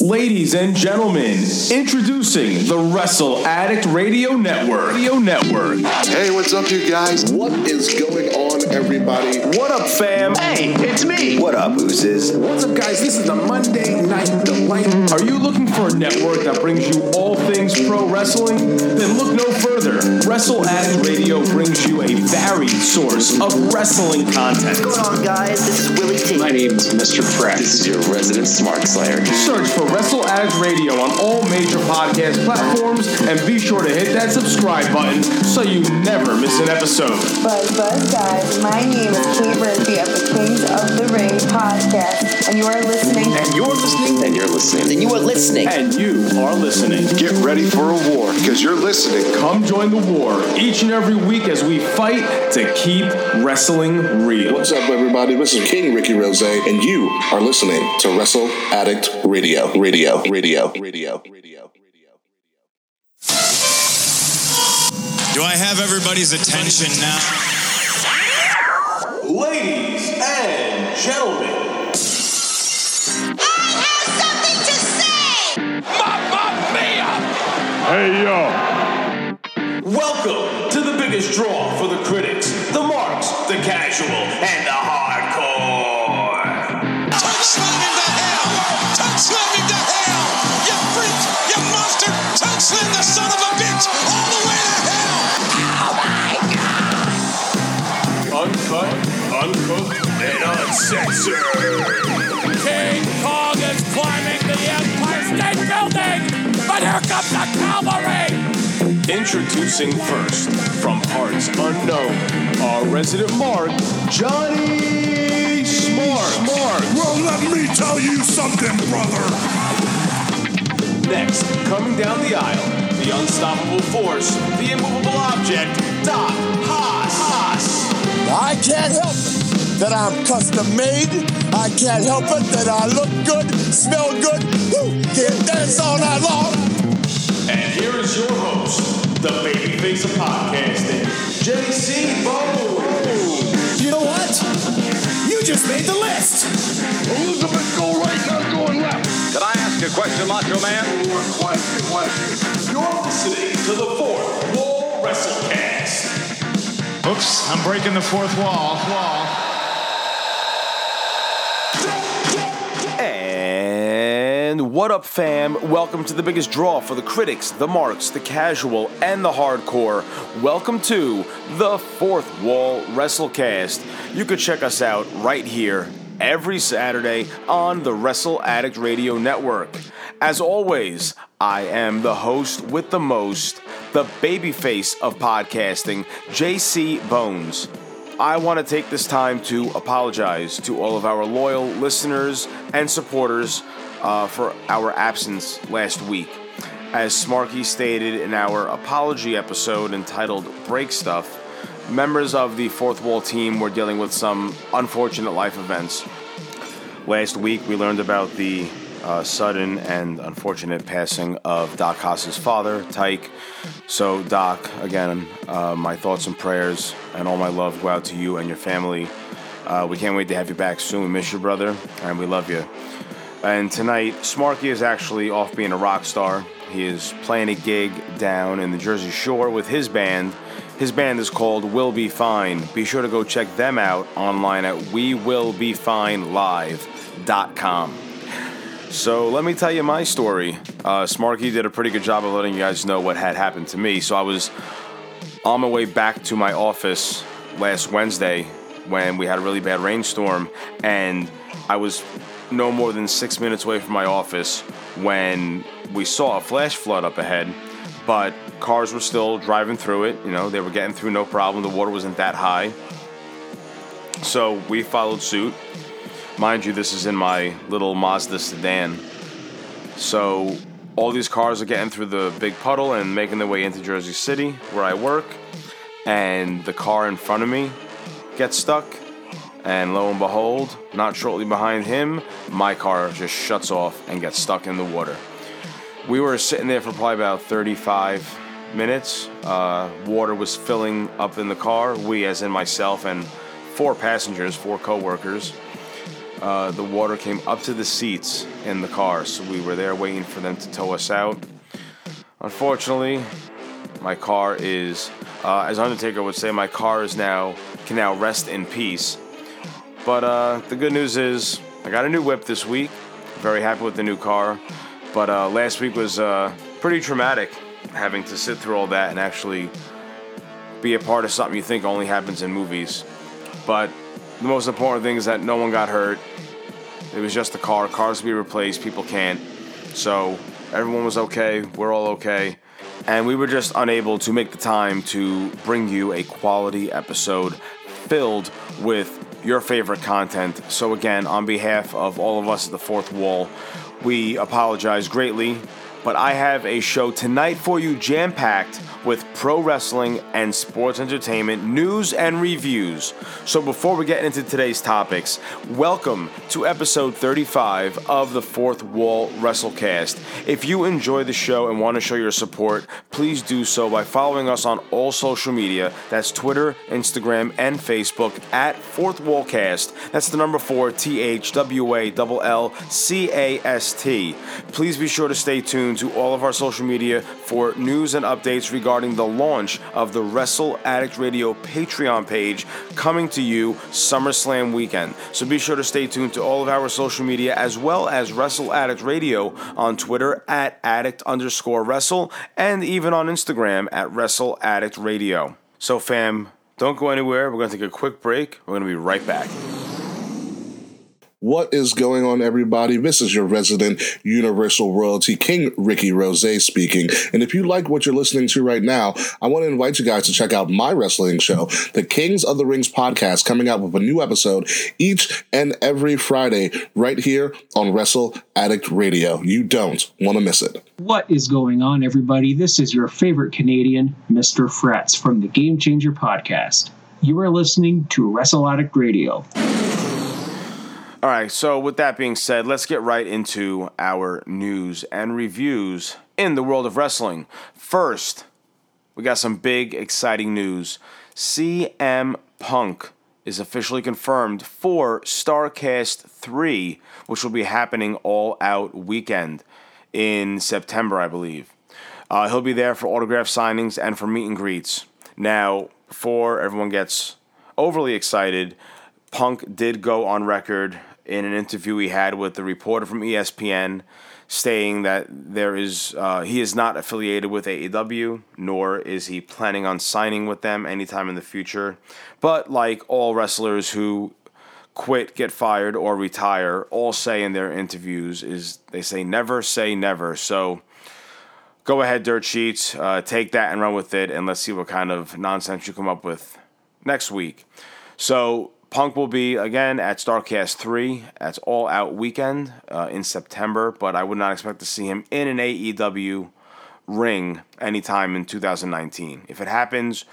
Ladies and gentlemen, introducing the Wrestle Addict Radio Network. Radio Network. Hey, what's up, you guys? What is going on, everybody? What up, fam? Hey, it's me. What up, Oozes? What's up, guys? This is the Monday Night Delight. Are you looking for a network that brings you all things pro wrestling? Then look no further. Wrestle Addict Radio brings you a varied source of wrestling content. What's going on, guys? This is Willie T. My name is Mr. Fresh. This is your resident Smart Slayer. Search for Wrestle Addict Radio on all major podcast platforms and be sure to hit that subscribe button so you never miss an episode. Buzz Buzz guys, my name is Kate Murphy of the Kings of the Ring podcast, and you are listening. And you're listening. And you're listening. And you are listening. And you are listening. Get ready for a war because you're listening. Come join the war each and every week as we fight to keep wrestling real. What's up, everybody? This is King Ricky Rose, and you are listening to Wrestle Addict Radio. Radio. Radio. Radio. Radio. radio. Do I have everybody's attention now? Ladies and gentlemen, I have something to say! Mama! Hey yo, welcome to the biggest draw for the critics, the marks, the casual, and the hardcore. Slam him to hell! Touch slam him to hell! You freak! You monster! Touch slam the son of a bitch all the way to hell! Oh my God! Uncut, uncooked, and uncensored. King Kong is climbing the Empire State Building, but here comes the cavalry! Introducing first, from parts unknown, our resident mark, Johnny Smart. Smart. Well, let me tell you something, brother. Next, coming down the aisle, the unstoppable force, the immovable object, Doc Haas. Haas. I can't help it that I'm custom made. I can't help it that I look good, smell good, woo, can dance all night long. And here is your host, the babyface of podcasting, JC Bone. You know what? You just made the list. Elizabeth, go right, not going left. Could I ask a question, Macho Man? Question, question. You're listening to the fourth Wall WrestleCast. Oops, I'm breaking the fourth wall. Wall. What up, fam? Welcome to the biggest draw for the critics, the marks, the casual, and the hardcore. Welcome to the Fourth Wall WrestleCast. You could check us out right here every Saturday on the Wrestle Addict Radio Network. As always, I am the host with the most, the babyface of podcasting, JC Bones. I want to take this time to apologize to all of our loyal listeners and supporters uh, for our absence last week. As Smarky stated in our apology episode entitled Break Stuff, members of the Fourth Wall team were dealing with some unfortunate life events. Last week, we learned about the uh, sudden and unfortunate passing of Doc Haas's father, Tyke. So, Doc, again, uh, my thoughts and prayers and all my love go out to you and your family. Uh, we can't wait to have you back soon. We miss you, brother, and we love you. And tonight, Smarky is actually off being a rock star. He is playing a gig down in the Jersey Shore with his band. His band is called Will Be Fine. Be sure to go check them out online at WeWillBeFineLive.com. So let me tell you my story. Uh, Smarky did a pretty good job of letting you guys know what had happened to me. So I was on my way back to my office last Wednesday when we had a really bad rainstorm, and I was no more than six minutes away from my office when we saw a flash flood up ahead. But cars were still driving through it. You know, they were getting through no problem. The water wasn't that high. So we followed suit. Mind you, this is in my little Mazda sedan. So all these cars are getting through the big puddle and making their way into Jersey City, where I work. And the car in front of me gets stuck. And lo and behold, not shortly behind him, my car just shuts off and gets stuck in the water. We were sitting there for probably about 35 minutes. Uh, water was filling up in the car. We, as in myself and four passengers, four co-workers. uh, the water came up to the seats in the car, so we were there waiting for them to tow us out. Unfortunately, my car is, uh, as Undertaker would say, my car is now can now rest in peace. But uh, the good news is I got a new whip this week. Very happy with the new car. But uh, last week was uh, pretty traumatic, having to sit through all that and actually be a part of something you think only happens in movies. But the most important thing is that no one got hurt. It was just the car. Cars be replaced. People can't. So everyone was okay. We're all okay. And we were just unable to make the time to bring you a quality episode filled with your favorite content. So, again, on behalf of all of us at the Fourth Wall, we apologize greatly. But I have a show tonight for you jam packed with pro wrestling and sports entertainment news and reviews. So before we get into today's topics, welcome to episode 35 of the Fourth Wall WrestleCast. If you enjoy the show and want to show your support, please do so by following us on all social media. That's Twitter, Instagram, and Facebook at Fourth Wall Cast. That's the number four T H W A L L C A S T. Please be sure to stay tuned to all of our social media for news and updates regarding the launch of the Wrestle Addict Radio Patreon page coming to you SummerSlam weekend. So be sure to stay tuned to all of our social media as well as Wrestle Addict Radio on Twitter at addict underscore wrestle and even on Instagram at Wrestle Addict Radio. So, fam, don't go anywhere. We're going to take a quick break. We're going to be right back. What is going on, everybody? This is your resident Universal Royalty King, Ricky Rose speaking. And if you like what you're listening to right now, I want to invite you guys to check out my wrestling show, the Kings of the Rings podcast, coming out with a new episode each and every Friday right here on Wrestle Addict Radio. You don't want to miss it. What is going on, everybody? This is your favorite Canadian, Mr. Frets from the Game Changer podcast. You are listening to Wrestle Addict Radio. All right, so with that being said, let's get right into our news and reviews in the world of wrestling. First, we got some big, exciting news. CM Punk is officially confirmed for Starrcast 3, which will be happening all out weekend in September, I believe. Uh, he'll be there for autograph signings and for meet and greets. Now, before everyone gets overly excited, Punk did go on record in an interview he had with the reporter from ESPN, stating that there is uh, he is not affiliated with AEW, nor is he planning on signing with them anytime in the future. But like all wrestlers who quit, get fired, or retire, all say in their interviews is they say never say never. So go ahead, dirt sheets, uh, take that and run with it, and let's see what kind of nonsense you come up with next week. So Punk will be again at Starrcast 3. That's all out weekend uh, in September, but I would not expect to see him in an AEW ring anytime in 2019. If it happens,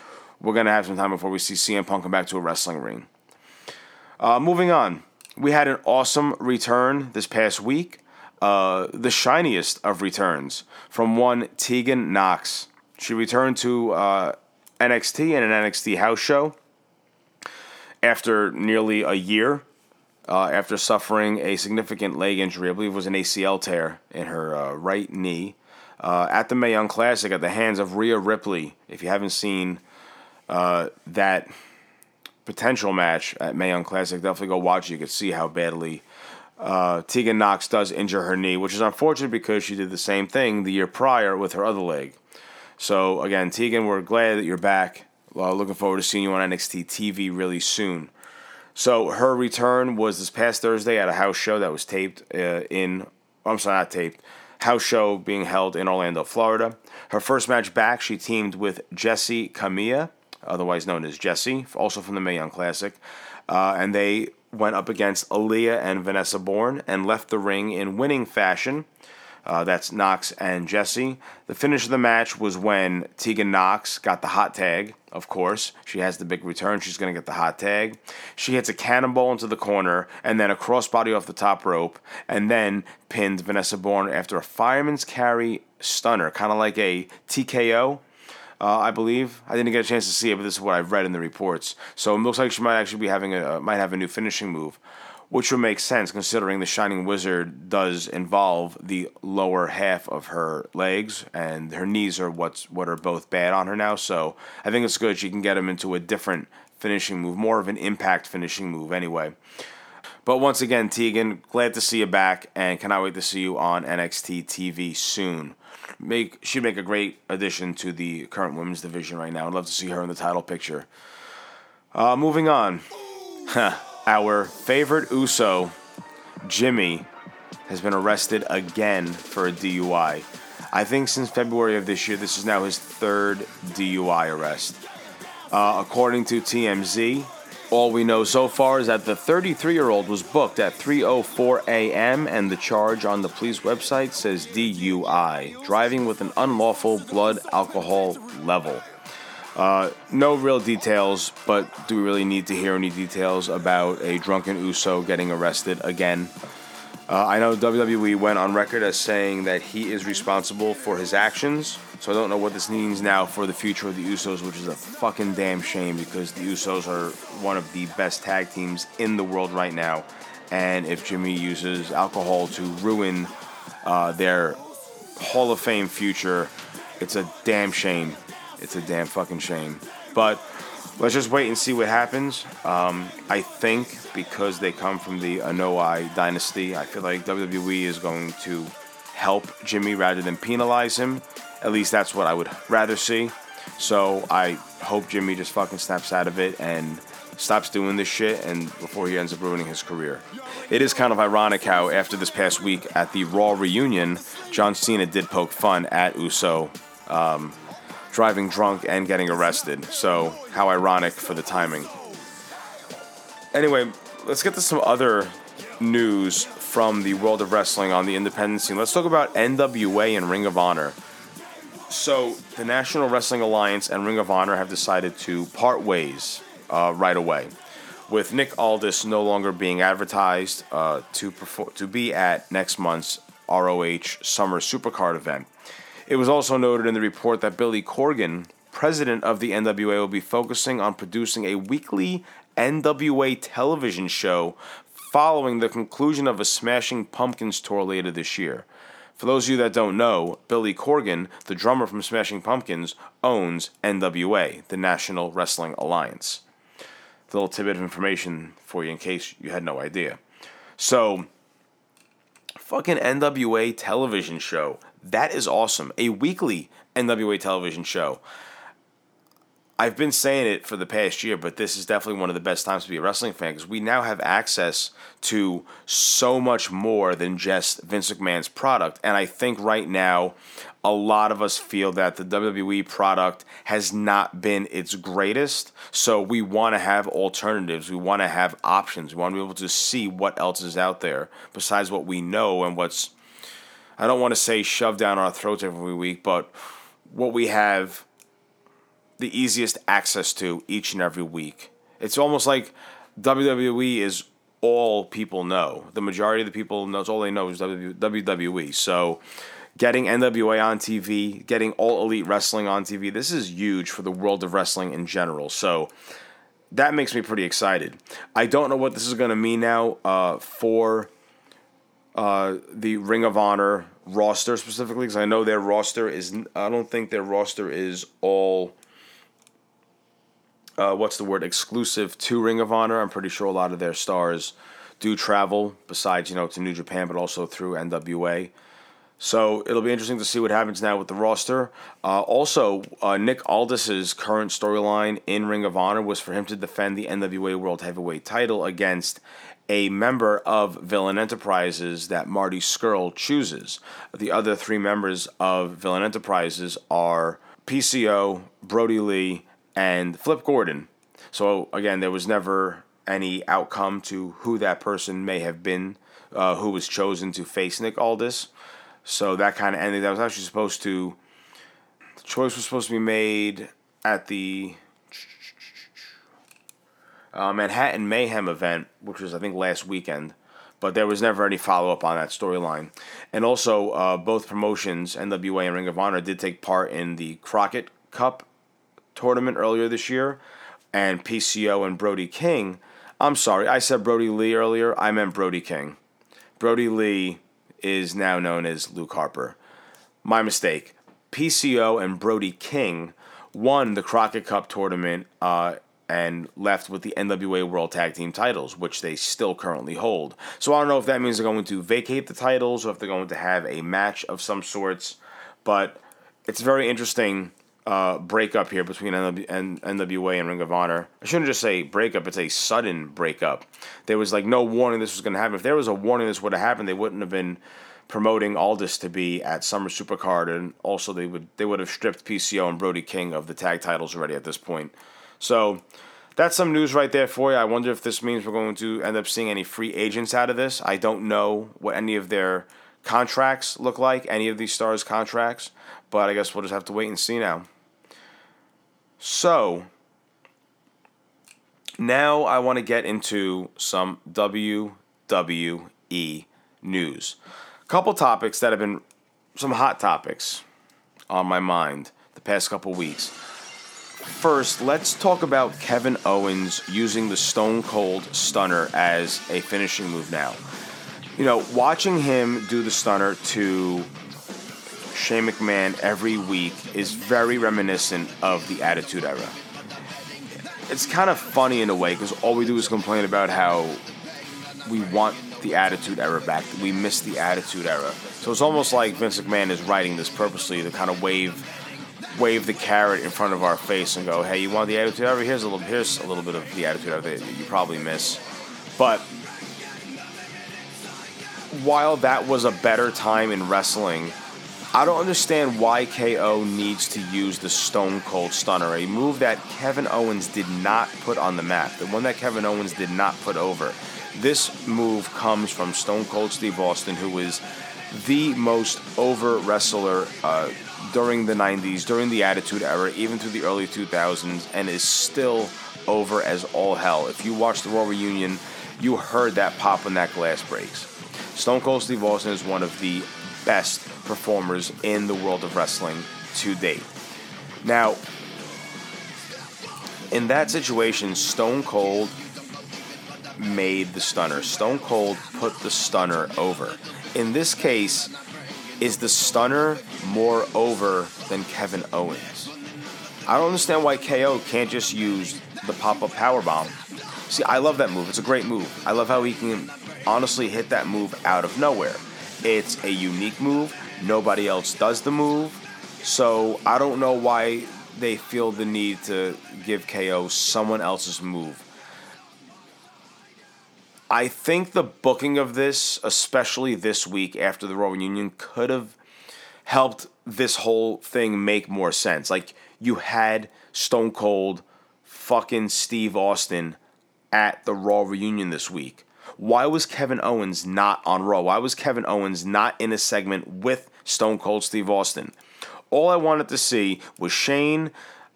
we're going to have some time before we see CM Punk come back to a wrestling ring. Uh, moving on, we had an awesome return this past week. Uh, the shiniest of returns from one Tegan Nox. She returned to uh, NXT in an NXT house show after nearly a year uh, after suffering a significant leg injury. I believe it was an ACL tear in her uh, right knee uh, at the Mae Young Classic at the hands of Rhea Ripley. If you haven't seen uh, that potential match at Mae Young Classic, definitely go watch it. You can see how badly uh, Tegan Nox does injure her knee, which is unfortunate because she did the same thing the year prior with her other leg. So, again, Tegan, we're glad that you're back. Uh, looking forward to seeing you on NXT TV really soon. So her return was this past Thursday at a house show that was taped uh, in. I'm sorry, not taped. House show being held in Orlando, Florida. Her first match back, she teamed with Jessi Kamea, otherwise known as Jesse, also from the Mae Young Classic, uh, and they went up against Aliyah and Vanessa Borne and left the ring in winning fashion. Uh, that's Nox and Jesse. The finish of the match was when Tegan Nox got the hot tag, of course. She has the big return. She's going to get the hot tag. She hits a cannonball into the corner and then a crossbody off the top rope and then pinned Vanessa Borne after a fireman's carry stunner, kind of like a TKO. Uh, I believe I didn't get a chance to see it, but this is what I've read in the reports. So it looks like she might actually be having a might have a new finishing move. Which would make sense considering the Shining Wizard does involve the lower half of her legs, and her knees are what's what are both bad on her now. So I think it's good she can get him into a different finishing move, more of an impact finishing move anyway. But once again, Tegan, glad to see you back, and cannot wait to see you on NXT TV soon. Make she'd make a great addition to the current women's division right now. I'd love to see her in the title picture. Uh, moving on, our favorite Uso, Jimmy, has been arrested again for a DUI. I think since February of this year, this is now his third DUI arrest. Uh, according to TMZ, all we know so far is that the 33 year old was booked at 3:04 a.m. and the charge on the police website says DUI, driving with an unlawful blood alcohol level. Uh, no real details, but do we really need to hear any details about a drunken Uso getting arrested again? Uh, I know WWE went on record as saying that he is responsible for his actions, so I don't know what this means now for the future of the Usos, which is a fucking damn shame because the Usos are one of the best tag teams in the world right now. And if Jimmy uses alcohol to ruin uh, their Hall of Fame future, it's a damn shame. It's a damn fucking shame. But let's just wait and see what happens. Um, I think because they come from the Anoa'i dynasty, I feel like WWE is going to help Jimmy rather than penalize him. At least that's what I would rather see. So I hope Jimmy just fucking snaps out of it and stops doing this shit and before he ends up ruining his career. It is kind of ironic how after this past week at the Raw reunion, John Cena did poke fun at Uso um, driving drunk and getting arrested. So how ironic for the timing. Anyway, let's get to some other news from the world of wrestling on the independent scene. Let's talk about NWA and Ring of Honor. So, the National Wrestling Alliance and Ring of Honor have decided to part ways uh, right away, with Nick Aldis no longer being advertised uh, to perform, to be at next month's ROH Summer Supercard event. It was also noted in the report that Billy Corgan, president of the NWA, will be focusing on producing a weekly NWA television show following the conclusion of a Smashing Pumpkins tour later this year. For those of you that don't know, Billy Corgan, the drummer from Smashing Pumpkins, owns NWA, the National Wrestling Alliance. A little tidbit of information for you in case you had no idea. So, fucking NWA television show. That is awesome. A weekly NWA television show. I've been saying it for the past year, but this is definitely one of the best times to be a wrestling fan because we now have access to so much more than just Vince McMahon's product. And I think right now, a lot of us feel that the WWE product has not been its greatest. So we want to have alternatives. We want to have options. We want to be able to see what else is out there besides what we know and what's, I don't want to say shoved down our throats every week, but what we have the easiest access to each and every week. It's almost like WWE is all people know. The majority of the people knows all they know is WWE. So getting NWA on TV, getting all elite wrestling on TV, this is huge for the world of wrestling in general. So that makes me pretty excited. I don't know what this is going to mean now uh, for uh, the Ring of Honor roster specifically, because I know their roster is. I don't think their roster is all uh, what's the word exclusive to Ring of Honor. I'm pretty sure a lot of their stars do travel besides you know to New Japan, but also through NWA. So it'll be interesting to see what happens now with the roster. Uh, also, uh, Nick Aldis's current storyline in Ring of Honor was for him to defend the NWA World Heavyweight title against a member of Villain Enterprises that Marty Scurll chooses. The other three members of Villain Enterprises are PCO, Brodie Lee, and Flip Gordon. So again, there was never any outcome to who that person may have been, uh, who was chosen to face Nick Aldis. So that kind of ended. That was actually supposed to. The choice was supposed to be made at the uh, Manhattan Mayhem event, which was I think last weekend, but there was never any follow up on that storyline. And also, uh, both promotions, NWA and Ring of Honor, did take part in the Crockett Cup tournament earlier this year, and PCO and Brody King I'm sorry, I said Brodie Lee earlier. I meant Brody King. Brodie Lee is now known as Luke Harper. My mistake. PCO and Brody King won the Crockett Cup tournament uh, and left with the NWA World Tag Team titles, which they still currently hold. So I don't know if that means they're going to vacate the titles or if they're going to have a match of some sorts. But it's very interesting uh, breakup here between NW- N- NWA and Ring of Honor. I shouldn't just say breakup; it's a sudden breakup. There was like no warning this was going to happen. If there was a warning this would have happened, they wouldn't have been promoting Aldis to be at Summer Supercard, and also they would they would have stripped PCO and Brody King of the tag titles already at this point. So that's some news right there for you. I wonder if this means we're going to end up seeing any free agents out of this. I don't know what any of their contracts look like, any of these stars' contracts, but I guess we'll just have to wait and see now. So, now I want to get into some WWE news. A couple topics that have been some hot topics on my mind the past couple weeks. First, let's talk about Kevin Owens using the Stone Cold Stunner as a finishing move now. You know, watching him do the Stunner to Shane McMahon every week is very reminiscent of the Attitude Era. It's kind of funny in a way because all we do is complain about how we want the Attitude Era back. We miss the Attitude Era. So it's almost like Vince McMahon is writing this purposely to kind of wave wave the carrot in front of our face and go, "Hey, you want the Attitude Era? Here's a little here's a little bit of the Attitude Era that you probably miss." But while that was a better time in wrestling, I don't understand why KO needs to use the Stone Cold Stunner, a move that Kevin Owens did not put on the map, the one that Kevin Owens did not put over. This move comes from Stone Cold Steve Austin, who is the most over wrestler uh, during the 90s, during the Attitude Era, even through the early 2000s, and is still over as all hell. If you watch the Raw reunion, you heard that pop when that glass breaks. Stone Cold Steve Austin is one of the best performers in the world of wrestling to date. Now, in that situation, Stone Cold made the stunner. Stone Cold put the stunner over. In this case, is the stunner more over than Kevin Owens? I don't understand why KO can't just use the pop up power bomb. See, I love that move. It's a great move. I love how he can honestly hit that move out of nowhere. It's a unique move. Nobody else does the move. So I don't know why they feel the need to give KO someone else's move. I think the booking of this, especially this week after the Raw reunion, could have helped this whole thing make more sense. Like you had Stone Cold fucking Steve Austin at the Raw reunion this week. Why was Kevin Owens not on Raw? Why was Kevin Owens not in a segment with Stone Cold Steve Austin? All I wanted to see was Shane,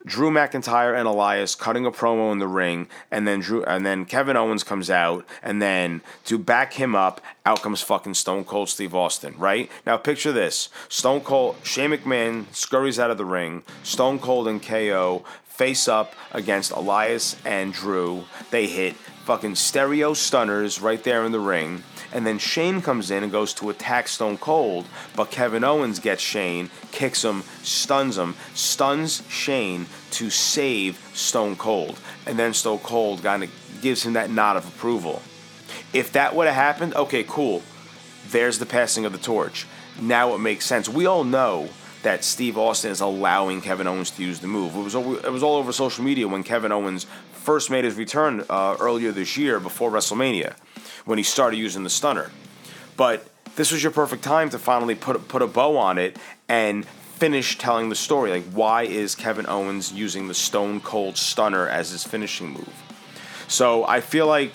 Drew McIntyre, and Elias cutting a promo in the ring, and then Drew, and then Kevin Owens comes out, and then to back him up, out comes fucking Stone Cold Steve Austin. Right now, picture this: Stone Cold, Shane McMahon scurries out of the ring. Stone Cold and KO face up against Elias and Drew. They hit fucking stereo stunners right there in the ring. And then Shane comes in and goes to attack Stone Cold, but Kevin Owens gets Shane, kicks him, stuns him, stuns Shane to save Stone Cold. And then Stone Cold kind of gives him that nod of approval. If that would have happened, okay, cool. There's the passing of the torch. Now it makes sense. We all know that Steve Austin is allowing Kevin Owens to use the move. It was it was all over social media when Kevin Owens first made his return uh, earlier this year before WrestleMania, when he started using the stunner. But this was your perfect time to finally put put a bow on it and finish telling the story. Like, why is Kevin Owens using the Stone Cold Stunner as his finishing move? So I feel like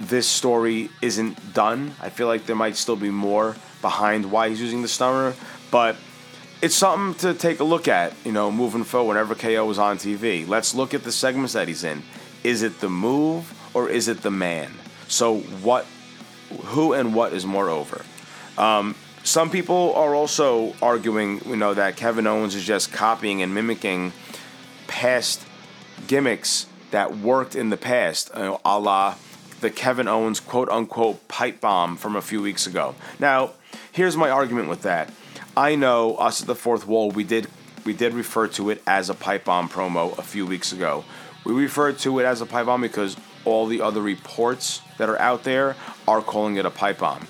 this story isn't done. I feel like there might still be more behind why he's using the stunner, but it's something to take a look at, you know, moving forward whenever KO is on TV. Let's look at the segments that he's in. Is it the move or is it the man? So what who and what is more over? Um, some people are also arguing, you know, that Kevin Owens is just copying and mimicking past gimmicks that worked in the past, you know, a la the Kevin Owens quote unquote pipe bomb from a few weeks ago. Now, here's my argument with that. I know us at the fourth wall, we did we did refer to it as a pipe bomb promo a few weeks ago. We referred to it as a pipe bomb because all the other reports that are out there are calling it a pipe bomb.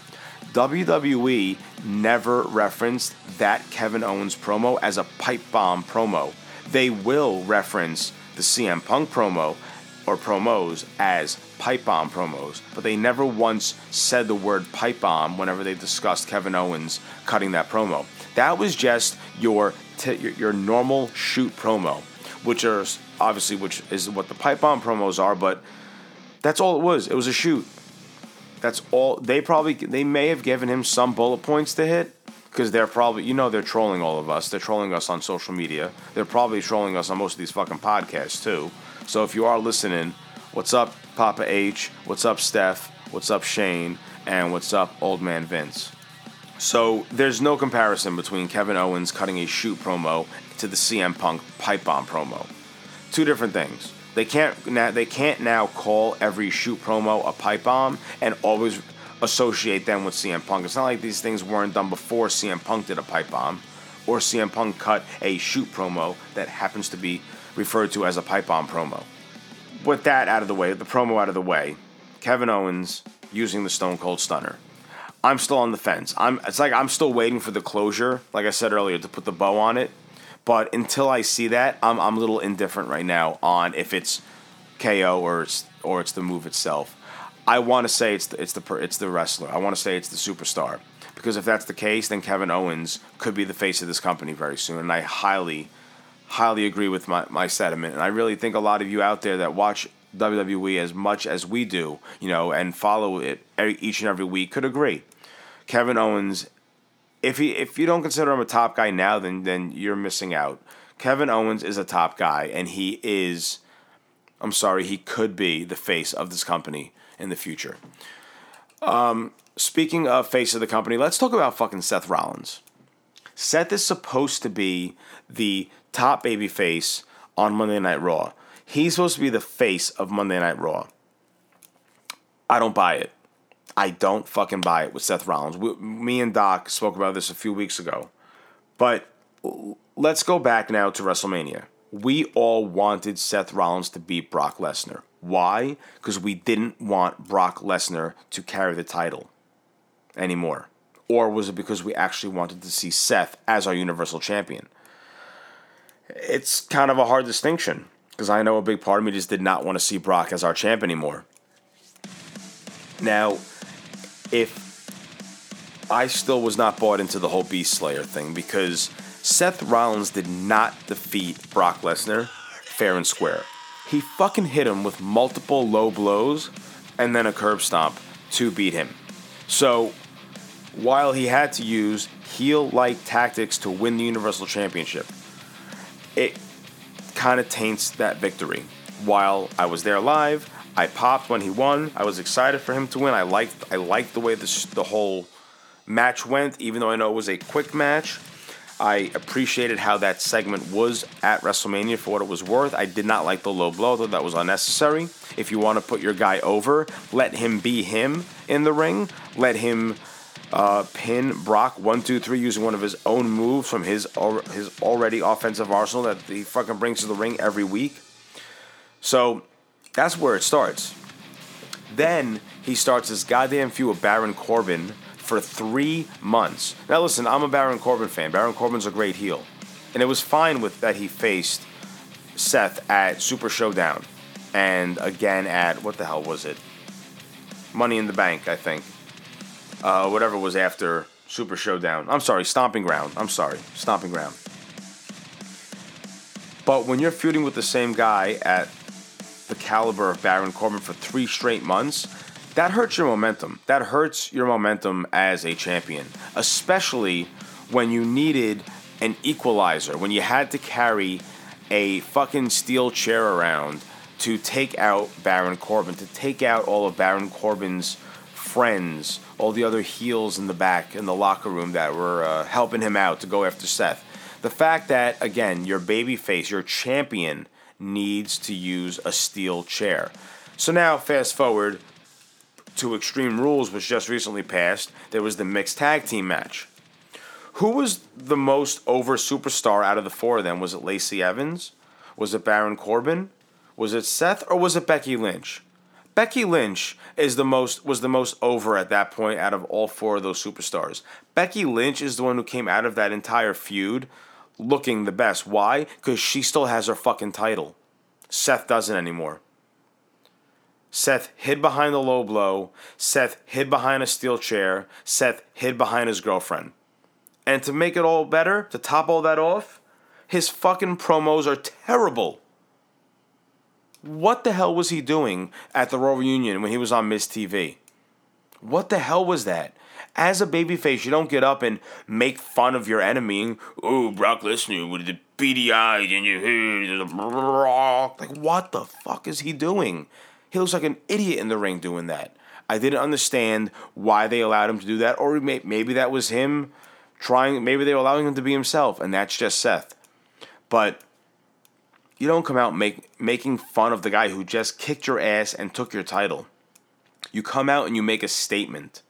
WWE never referenced that Kevin Owens promo as a pipe bomb promo. They will reference the CM Punk promo or promos as pipe bomb promos, but they never once said the word pipe bomb whenever they discussed Kevin Owens cutting that promo. That was just your t- your, your normal shoot promo, which are obviously which is what the pipe bomb promos are, but that's all it was. It was a shoot. That's all. They probably they may have given him some bullet points to hit because they're probably you know they're trolling all of us. They're trolling us on social media. They're probably trolling us on most of these fucking podcasts too. So if you are listening, what's up, Papa H? What's up, Steph? What's up, Shane? And what's up, Old Man Vince? So there's no comparison between Kevin Owens cutting a shoot promo to the CM Punk pipe bomb promo. Two different things. They can't now they can't now call every shoot promo a pipe bomb and always associate them with CM Punk. It's not like these things weren't done before CM Punk did a pipe bomb or CM Punk cut a shoot promo that happens to be referred to as a pipe bomb promo. With that out of the way, the promo out of the way, Kevin Owens using the Stone Cold Stunner. I'm still on the fence. I'm it's like I'm still waiting for the closure, like I said earlier, to put the bow on it. But until I see that, I'm I'm a little indifferent right now on if it's KO or it's or it's the move itself. I want to say it's the, it's the it's the wrestler. I want to say it's the superstar because if that's the case, then Kevin Owens could be the face of this company very soon, and I highly highly agree with my, my sentiment. And I really think a lot of you out there that watch WWE as much as we do, you know, and follow it each and every week could agree. Kevin Owens, if he if you don't consider him a top guy now, then then you're missing out. Kevin Owens is a top guy, and he is. I'm sorry, he could be the face of this company in the future. Um, speaking of face of the company, let's talk about fucking Seth Rollins. Seth is supposed to be the top baby face on Monday Night Raw. He's supposed to be the face of Monday Night Raw. I don't buy it. I don't fucking buy it with Seth Rollins. We, me and Doc spoke about this a few weeks ago. But let's go back now to WrestleMania. We all wanted Seth Rollins to beat Brock Lesnar. Why? Because we didn't want Brock Lesnar to carry the title anymore. Or was it because we actually wanted to see Seth as our Universal Champion? It's kind of a hard distinction because I know a big part of me just did not want to see Brock as our champ anymore. Now, if I still was not bought into the whole Beast Slayer thing because Seth Rollins did not defeat Brock Lesnar fair and square. He fucking hit him with multiple low blows and then a curb stomp to beat him. So, while he had to use heel like tactics to win the Universal Championship, it kind of taints that victory. While I was there live, I popped when he won. I was excited for him to win. I liked I liked the way this, the whole match went, even though I know it was a quick match. I appreciated how that segment was at WrestleMania for what it was worth. I did not like the low blow, though that was unnecessary. If you want to put your guy over, let him be him in the ring. Let him uh, pin Brock one two three using one of his own moves from his his already offensive arsenal that he fucking brings to the ring every week. So that's where it starts. Then he starts this goddamn feud with Baron Corbin for three months. Now listen, I'm a Baron Corbin fan. Baron Corbin's a great heel, and it was fine with that he faced Seth at Super Showdown, and again at what the hell was it? Money in the Bank, I think uh, whatever was after Super Showdown. I'm sorry, Stomping Ground. I'm sorry, Stomping Ground. But when you're feuding with the same guy at the caliber of Baron Corbin for three straight months, that hurts your momentum. That hurts your momentum as a champion, especially when you needed an equalizer, when you had to carry a fucking steel chair around to take out Baron Corbin, to take out all of Baron Corbin's friends, all the other heels in the back in the locker room that were uh, helping him out to go after Seth. The fact that again, your babyface, your champion, needs to use a steel chair. So now, fast forward to Extreme Rules, which just recently passed. There was the mixed tag team match. Who was the most over superstar out of the four of them? Was it Lacey Evans? Was it Baron Corbin? Was it Seth or was it Becky Lynch? Becky Lynch is the most was the most over at that point out of all four of those superstars. Becky Lynch is the one who came out of that entire feud looking the best. Why? Because she still has her fucking title. Seth doesn't anymore. Seth hid behind the low blow. Seth hid behind a steel chair. Seth hid behind his girlfriend. And to make it all better, to top all that off, his fucking promos are terrible. What the hell was he doing at the Raw Reunion when he was on MizTV? What the hell was that? As a babyface, you don't get up and make fun of your enemy. Oh, Brock Lesnar with the beady eyes and your hair. Like, what the fuck is he doing? He looks like an idiot in the ring doing that. I didn't understand why they allowed him to do that, or maybe that was him trying. Maybe they were allowing him to be himself, and that's just Seth. But you don't come out make, making fun of the guy who just kicked your ass and took your title. You come out and you make a statement.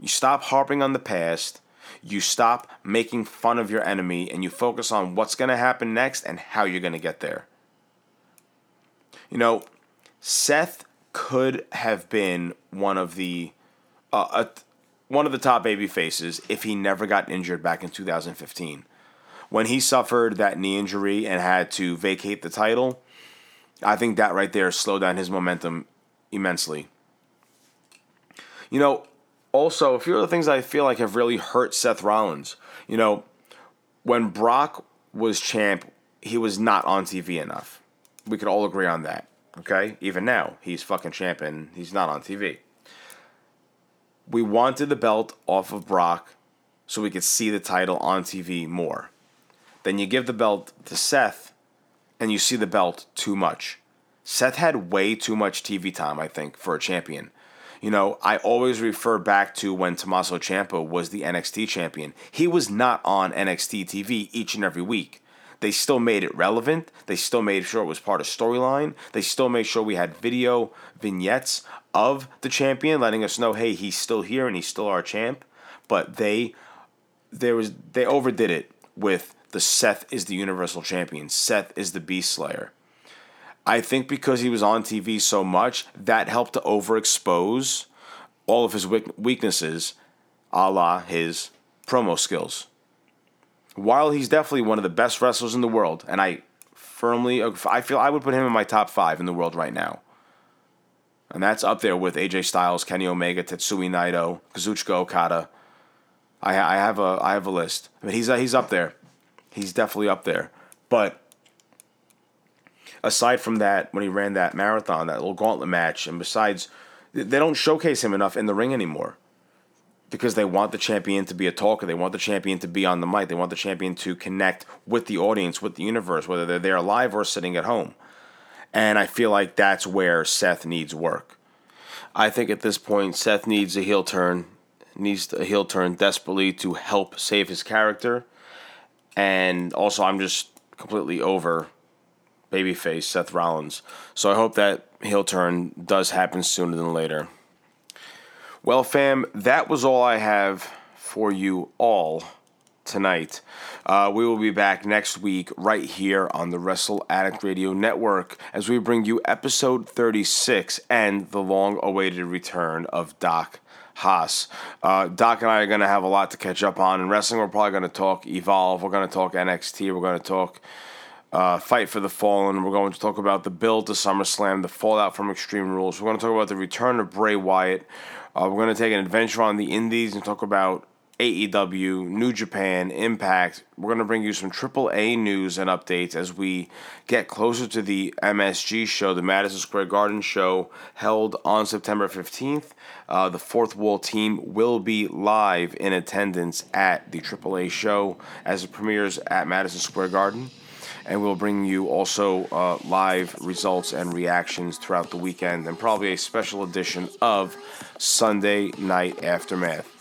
You stop harping on the past. You stop making fun of your enemy and you focus on what's going to happen next and how you're going to get there. You know, Seth could have been one of the uh, a, one of the top baby faces if he never got injured back in 2015. When he suffered that knee injury and had to vacate the title, I think that right there slowed down his momentum immensely. You know, also, a few other things I feel like have really hurt Seth Rollins. You know, when Brock was champ, he was not on TV enough. We could all agree on that. Okay? Even now, he's fucking champ and he's not on TV. We wanted the belt off of Brock so we could see the title on TV more. Then you give the belt to Seth and you see the belt too much. Seth had way too much TV time, I think, for a champion. You know, I always refer back to when Tommaso Ciampa was the NXT champion. He was not on NXT TV each and every week. They still made it relevant. They still made sure it was part of storyline. They still made sure we had video vignettes of the champion letting us know, hey, he's still here and he's still our champ. But they there was they overdid it with the Seth is the Universal Champion. Seth is the Beast Slayer. I think because he was on TV so much, that helped to overexpose all of his weaknesses, a la his promo skills. While he's definitely one of the best wrestlers in the world, and I firmly, I feel I would put him in my top five in the world right now. And that's up there with AJ Styles, Kenny Omega, Tetsuya Naito, Kazuchika Okada. I, I have a I have a list. I mean, he's he's up there. He's definitely up there. But aside from that, when he ran that marathon, that little gauntlet match, and besides, they don't showcase him enough in the ring anymore because they want the champion to be a talker. They want the champion to be on the mic. They want the champion to connect with the audience, with the universe, whether they're there live or sitting at home. And I feel like that's where Seth needs work. I think at this point, Seth needs a heel turn, needs a heel turn desperately to help save his character. And also, I'm just completely over babyface Seth Rollins. So I hope that heel turn does happen sooner than later. Well, fam, that was all I have for you all tonight. Uh, we will be back next week right here on the Wrestle Addict Radio Network as we bring you episode 36 and the long awaited return of Doc Haas. Uh, Doc and I are going to have a lot to catch up on. In wrestling, we're probably going to talk Evolve, we're going to talk NXT, we're going to talk uh, Fight for the Fallen. We're going to talk about the build to SummerSlam, the fallout from Extreme Rules. We're going to talk about the return of Bray Wyatt. Uh, we're going to take an adventure on the Indies and talk about AEW, New Japan, Impact. We're going to bring you some AAA news and updates as we get closer to the MSG show, the Madison Square Garden show, held on September 15th. Uh, the Fourth Wall team will be live in attendance at the AAA show as it premieres at Madison Square Garden and we'll bring you also uh, live results and reactions throughout the weekend and probably a special edition of Sunday Night Aftermath.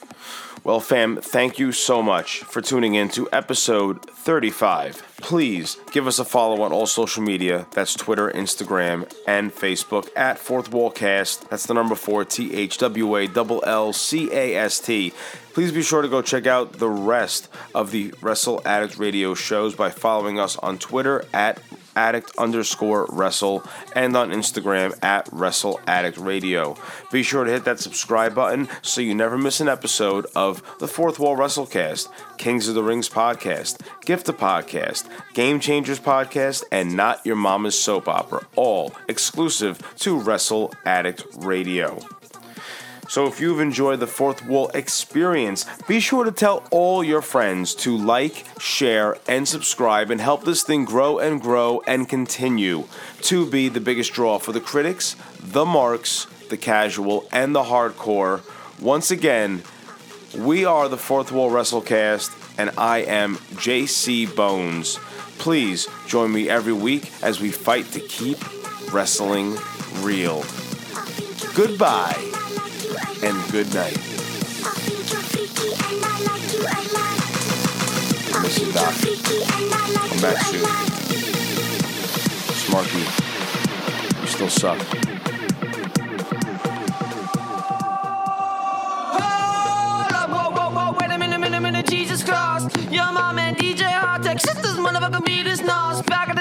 Well, fam, thank you so much for tuning in to episode 35. Please give us a follow on all social media. That's Twitter, Instagram, and Facebook at Fourth Wall Cast. That's the number four, T H W A L L C A S T. Please be sure to go check out the rest of the Wrestle Addict radio shows by following us on Twitter at addict underscore wrestle and on Instagram at wrestle addict radio. Be sure to hit that subscribe button so you never miss an episode of the Fourth Wall Wrestlecast, Kings of the Rings podcast, Gift the Podcast, Game Changers podcast, and Not Your Mama's Soap Opera, all exclusive to Wrestle Addict Radio. So if you've enjoyed the Fourth Wall experience, be sure to tell all your friends to like, share, and subscribe and help this thing grow and grow and continue to be the biggest draw for the critics, the marks, the casual, and the hardcore. Once again, we are the Fourth Wall Wrestlecast, and I am JC Bones. Please join me every week as we fight to keep wrestling real. Goodbye and good night. You, Doc. Come back soon. Smarky, you still suck. Jesus Christ. Your mom and DJ Hardtech, shit, this motherfucker beat his nose. Back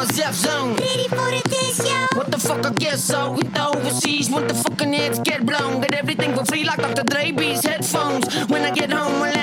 my Zeph zone. Ready for the test, yo. What the fuck, I guess so. With the overseas, want the fucking heads get blown. Get everything for free like Dr. Dre beats headphones. When I get home, I